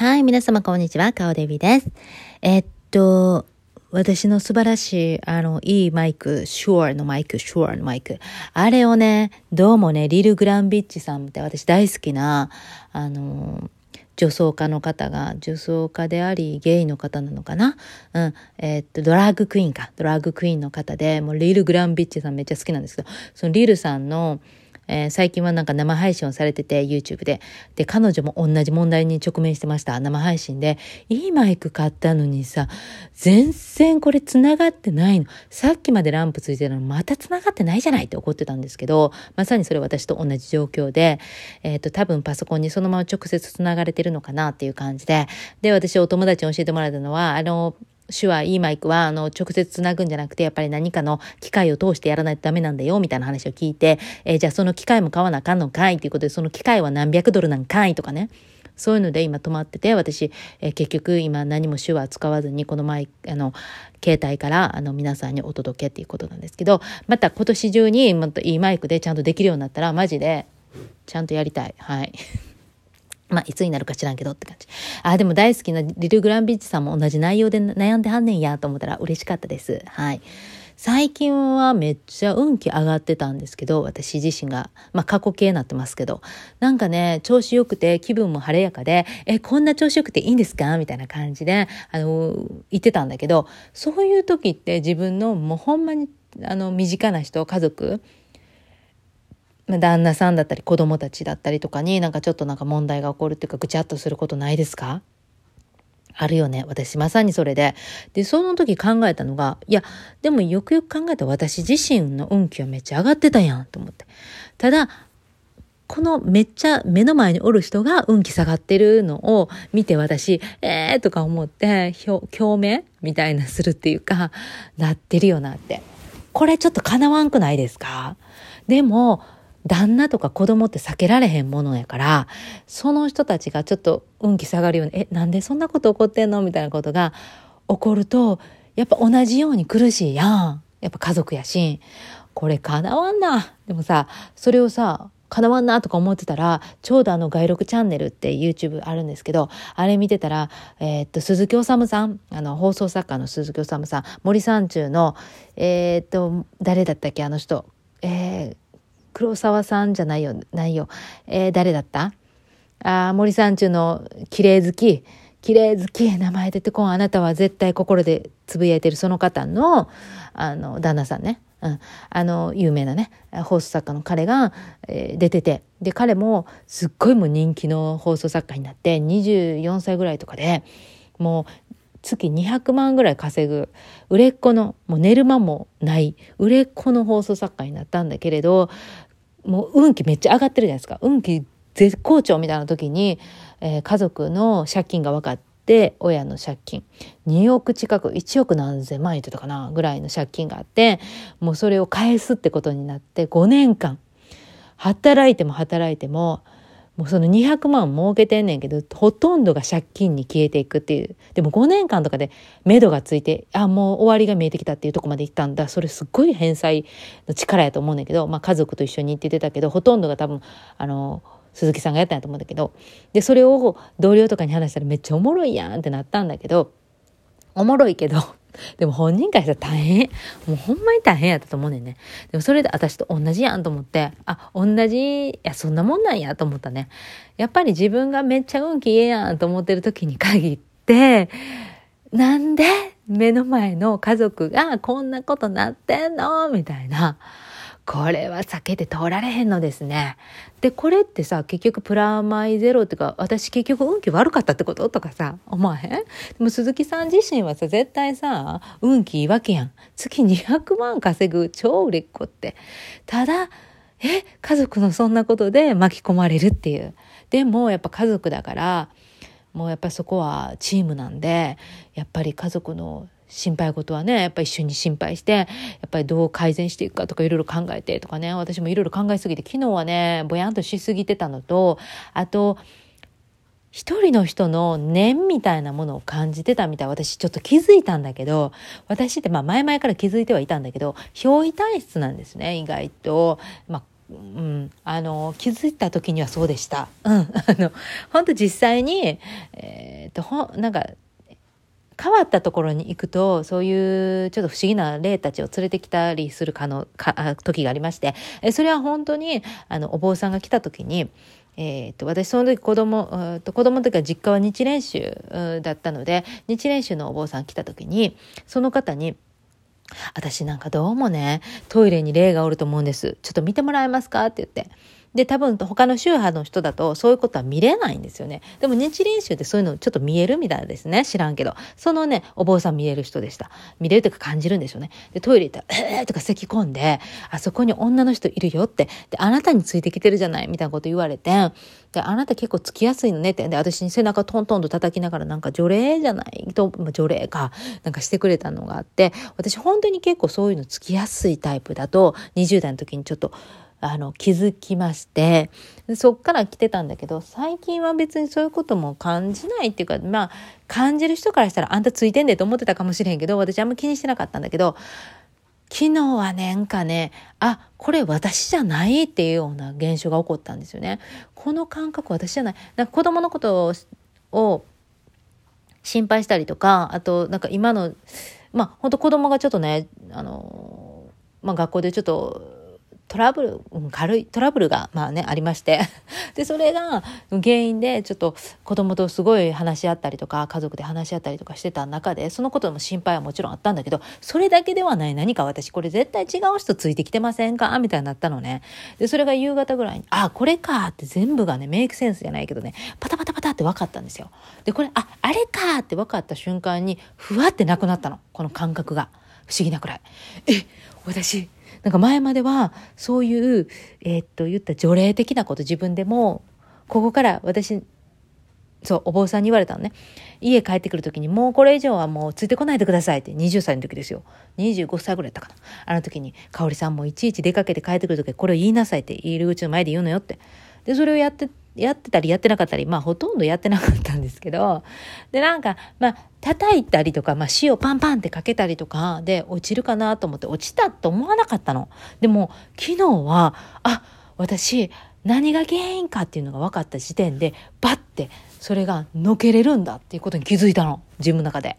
はい、皆様こんにちは、顔デビです。えっと、私の素晴らしい、あの、いいマイク、Sure のマイク、Sure のマイク。あれをね、どうもね、リル・グランビッチさんって私大好きな、あの、女装家の方が、女装家であり、ゲイの方なのかな？うん。え、っと、ドラッグクイーンか。ドラッグクイーンの方で、もうリル・グランビッチさんめっちゃ好きなんですけど、そのリルさんの、えー、最近はなんか生配信をされてて YouTube で。で、彼女も同じ問題に直面してました。生配信で。いいマイク買ったのにさ、全然これ繋がってないの。さっきまでランプついてたのにまた繋がってないじゃないって怒ってたんですけど、まさにそれ私と同じ状況で、えっ、ー、と、多分パソコンにそのまま直接繋がれてるのかなっていう感じで。で、私お友達に教えてもらったのは、あの、手話、いいマイクは、あの、直接つなぐんじゃなくて、やっぱり何かの機械を通してやらないとダメなんだよ、みたいな話を聞いて、えー、じゃあその機械も買わなあかんのかいっていうことで、その機械は何百ドルなんかいとかね。そういうので今止まってて、私、えー、結局今何も手話使わずに、このマイ、あの、携帯からあの皆さんにお届けっていうことなんですけど、また今年中にもっといいマイクでちゃんとできるようになったら、マジで、ちゃんとやりたい。はい。まあ、いつになるか知らんけどって感じ。あ、でも大好きなリル・グランビッチさんも同じ内容で悩んではんねんやと思ったら嬉しかったです。はい。最近はめっちゃ運気上がってたんですけど、私自身が、まあ過去形になってますけど、なんかね、調子良くて気分も晴れやかで、え、こんな調子良くていいんですか？みたいな感じで、あの、言ってたんだけど、そういう時って自分のもうほんまに、あの、身近な人、家族、旦那さんだったり子供たちだったりとかになんかちょっとなんか問題が起こるっていうかぐちゃっとすることないですか？あるよね。私まさにそれで。で、その時考えたのが、いや、でもよくよく考えたら私自身の運気はめっちゃ上がってたやんと思って。ただ、このめっちゃ目の前におる人が運気下がってるのを見て私、えーとか思って、共鳴みたいなするっていうか、なってるよなって。これちょっと叶わんくないですか？でも、旦那とか子供って避けられへんものやから、その人たちがちょっと運気下がるように、え、なんでそんなこと起こってんのみたいなことが起こると、やっぱ同じように苦しいやん。やっぱ家族やし、これ叶わんな。でもさ、それをさ、叶わんなとか思ってたら、ちょうどあの外録チャンネルって YouTube あるんですけど、あれ見てたら、えー、っと、鈴木治さん、あの、放送作家の鈴木治さん、森三中の、えー、っと、誰だったっけ、あの人、えー、黒沢さんじゃないよ、ないよ。えー、誰だった？あ森三中の綺麗好き、綺麗好き、名前出てこん。あなたは絶対心でつぶやいてるその方の、あの、旦那さんね。うん。あの、有名なね、放送作家の彼が、えー、出てて。で、彼もすっごいもう人気の放送作家になって、24歳ぐらいとかで、もう月200万ぐらい稼ぐ売れっ子のもう寝る間もない売れっ子の放送作家になったんだけれどもう運気めっちゃ上がってるじゃないですか。運気絶好調みたいな時に、えー、家族の借金が分かって親の借金。2億近く1億何千万円とかなぐらいの借金があってもうそれを返すってことになって5年間働いても働いてももうその200万儲けてんねんけど、ほとんどが借金に消えていくっていう。でも5年間とかで目処がついて、あ、もう終わりが見えてきたっていうとこまで行ったんだ。それすっごい返済の力やと思うんだけど、まあ家族と一緒に行ってたけど、ほとんどが多分、あの、鈴木さんがやったんやと思うんだけど、で、それを同僚とかに話したらめっちゃおもろいやんってなったんだけど、おもろいけど、でも本人からしたら大変。もうほんまに大変やったと思うねんね。でもそれで私と同じやんと思って、あ、同じ、いや、そんなもんなんやと思ったね。やっぱり自分がめっちゃ運気いいやんと思ってる時に限って、なんで目の前の家族がこんなことなってんの？みたいな。これは避けて通られへんのですね。で、これってさ、結局プラマイゼロっていうか、私結局運気悪かったってこととかさ、思わへん？でも鈴木さん自身はさ、絶対さ、運気いいわけやん。月200万稼ぐ超売れっ子って。ただ、え、家族のそんなことで巻き込まれるっていう。でもやっぱ家族だから、もうやっぱそこはチームなんで、やっぱり家族の心配事はね、やっぱ一緒に心配して、やっぱりどう改善していくかとかいろいろ考えてとかね、私もいろいろ考えすぎて、昨日はね、ぼやんとしすぎてたのと、あと、一人の人の念みたいなものを感じてたみたい。私ちょっと気づいたんだけど、私ってまあ前々から気づいてはいたんだけど、表意体質なんですね、意外と。まあうん、あの、気づいた時にはそうでした。うん。あの、本当実際に、えっ、と、ほ、なんか、変わったところに行くと、そういうちょっと不思議な霊たちを連れてきたりするかの、か、時がありまして、えそれは本当に、あの、お坊さんが来た時に、えー、と私その時子供と子供の時は実家は日蓮宗だったので日蓮宗のお坊さん来た時にその方に私なんかどうもねトイレに霊がおると思うんです。ちょっと見てもらえますか？って言ってで、多分他の宗派の人だとそういうことは見れないんですよね。でも日蓮宗ってそういうのちょっと見えるみたいですね。知らんけど。そのね、お坊さん見える人でした。見れるというか感じるんでしょうね。で、トイレ行ったら、えーとか咳込んで、あそこに女の人いるよって。で、あなたについてきてるじゃないみたいなこと言われて、で、あなた結構つきやすいのねって。で、私に背中トントンと叩きながらなんか除霊じゃない？と、まあ、除霊か、なんかしてくれたのがあって、私本当に結構そういうのつきやすいタイプだと、20代の時にちょっと、あの気づきましてそっから来てたんだけど最近は別にそういうことも感じないっていうかまあ感じる人からしたらあんたついてんでと思ってたかもしれへんけど私あんま気にしてなかったんだけど昨日はねんかねあこれ私じゃないっていうような現象が起こったんですよね。この感覚私じゃないなんか子供のことを心配したりとかあとなんか今のまあ本当子供がちょっとねあのまあ学校でちょっとトラブル、うん、軽いトラブルが、まあね、ありまして。で、それが原因で、ちょっと子供とすごい話し合ったりとか、家族で話し合ったりとかしてた中で、そのことも心配はもちろんあったんだけど、それだけではない何か私、これ絶対違う人ついてきてませんか？みたいになったのね。で、それが夕方ぐらいに、あ、これかって全部がね、メイクセンスじゃないけどね、パタパタパタって分かったんですよ。で、これ、あ、あれかって分かった瞬間に、ふわってなくなったの。この感覚が。不思議なくらい。え、私、なんか前まではそういう、えー、っと言った除霊的なこと自分でもここから私そうお坊さんに言われたのね。家帰ってくる時にもうこれ以上はもうついてこないでくださいって20歳の時ですよ。25歳ぐらいだったかな。あの時に香織さんもいちいち出かけて帰ってくる時これを言いなさいって入り口の前で言うのよって。でそれをやってやってたりやってなかったり、まあほとんどやってなかったんですけど、でなんか、まあ叩いたりとか、まあ塩パンパンってかけたりとかで落ちるかなと思って落ちたと思わなかったの。でも昨日は、あ、私何が原因かっていうのが分かった時点で、バッてそれがのけれるんだっていうことに気づいたの。自分の中で。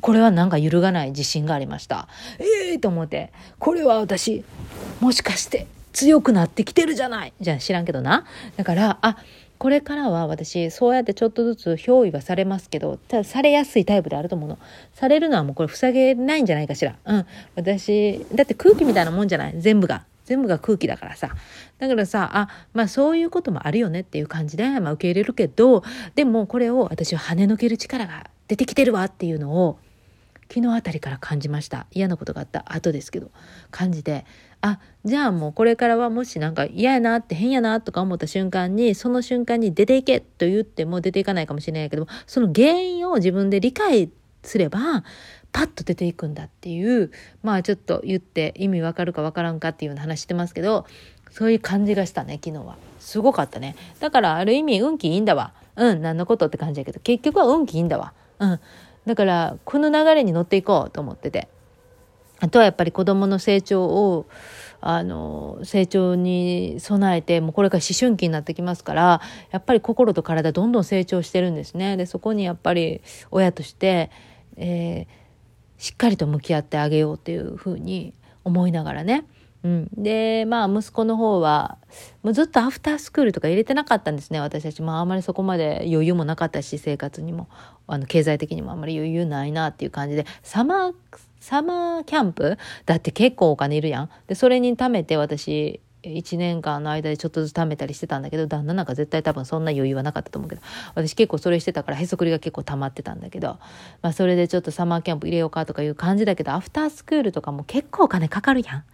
これはなんか揺るがない自信がありました。ええー、と思って、これは私、もしかして強くなってきてるじゃないじゃあ知らんけどな。だから、あ、これからは私、そうやってちょっとずつ憑依はされますけど、ただされやすいタイプであると思うの。されるのはもうこれ塞げないんじゃないかしら。うん。私、だって空気みたいなもんじゃない？全部が。全部が空気だからさ。だからさ、あ、まあそういうこともあるよねっていう感じで、まあ受け入れるけど、でもこれを私は跳ねのける力が出てきてるわっていうのを、昨日あたりから感じました。嫌なことがあった後ですけど、感じて、あじゃあもうこれからはもしなんか嫌やなって変やなとか思った瞬間にその瞬間に出ていけと言っても出ていかないかもしれないけどもその原因を自分で理解すればパッと出ていくんだっていうまあちょっと言って意味わかるかわからんかっていうような話してますけどそういう感じがしたね昨日は。すごかったね。だからある意味運気いいんだわ。うん何のことって感じやけど結局は運気いいんだわ。うん。だからこの流れに乗っていこうと思ってて。あとはやっぱり子供の成長を、あの、成長に備えて、もうこれから思春期になってきますから、やっぱり心と体どんどん成長してるんですね。で、そこにやっぱり親として、えー、しっかりと向き合ってあげようっていうふうに思いながらね。うん、でまあ息子の方はもうずっとアフタースクールとか入れてなかったんですね私たち、もあ、あんまりそこまで余裕もなかったし生活にも。あの経済的にもあんまり余裕ないなっていう感じで。サマーサマーキャンプだって結構お金いるやん。で、それに貯めて私、1年間の間でちょっとずつ貯めたりしてたんだけど旦那なんか絶対多分そんな余裕はなかったと思うけど私結構それしてたからへそくりが結構溜まってたんだけど、まあ、それでちょっとサマーキャンプ入れようかとかいう感じだけどアフタースクールとかも結構お金かかるやん。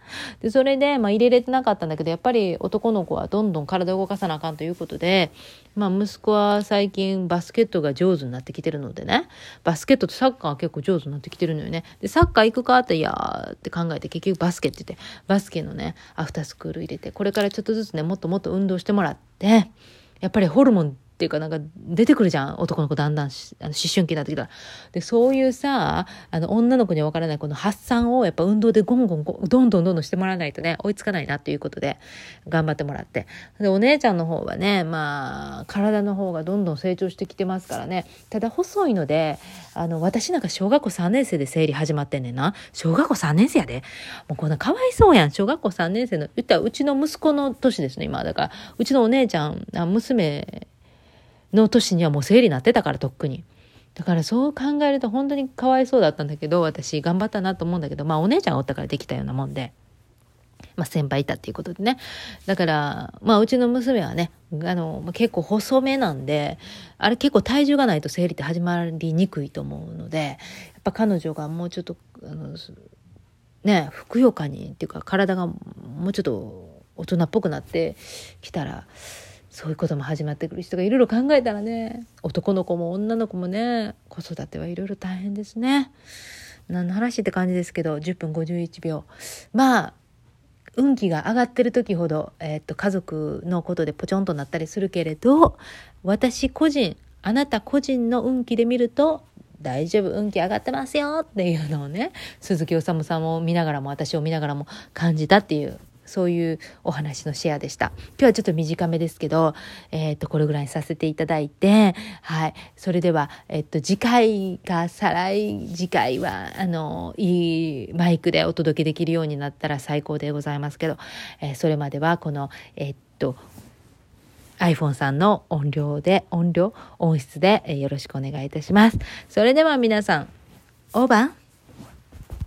でそれで、まあ、入れれてなかったんだけどやっぱり男の子はどんどん体を動かさなあかんということで、まあ、息子は最近バスケットが上手になってきてるのでねバスケットとサッカーは結構上手になってきてるのよね。でサッカー行くかっていやって考えて結局バスケって言ってバスケのねアフタースクール入れてこれからちょっとずつねもっともっと運動してもらってやっぱりホルモンっていうかなんか出てくるじゃん男の子だんだんあの思春期になってきたら。でそういうさあの女の子には分からないこの発散をやっぱ運動でゴンゴンゴどんどんどんどんしてもらわないとね追いつかないなっていうことで頑張ってもらって。でお姉ちゃんの方はねまあ体の方がどんどん成長してきてますからね。ただ細いのであの私なんか小学校3年生で生理始まってんねんな。小学校3年生やで。もうこんなかわいそうやん。小学校3年生の言ったらうちの息子の年ですね今。だからうちのお姉ちゃんあ娘の年にはもう生理なってたからとっくに。だからそう考えると本当にかわいそうだったんだけど私頑張ったなと思うんだけどまあお姉ちゃんがおったからできたようなもんで。まあ、先輩いたっていうことでね。だから、まあ、うちの娘はね、あの、結構細めなんで、あれ結構体重がないと生理って始まりにくいと思うので、やっぱ彼女がもうちょっと、あの、ね、ふくよかにっていうか、体がもうちょっと大人っぽくなってきたら、そういうことも始まってくる人がいろいろ考えたらね男の子も女の子もね子育てはいろいろ大変ですね。何の話って感じですけど10分51秒まあ運気が上がってる時ほど、えー、っと家族のことでポチョンとなったりするけれど私個人あなた個人の運気で見ると大丈夫運気上がってますよっていうのをね鈴木治さんを見ながらも私を見ながらも感じたっていうそういうお話のシェアでした。今日はちょっと短めですけど、えっ、ー、と、これぐらいにさせていただいて、はい。それでは、えっ、ー、と、次回か再来次回は、あの、いいマイクでお届けできるようになったら最高でございますけど、えー、それまでは、この、えっと、iPhone さんの音量で、音量、音質でよろしくお願いいたします。それでは皆さん、オーバー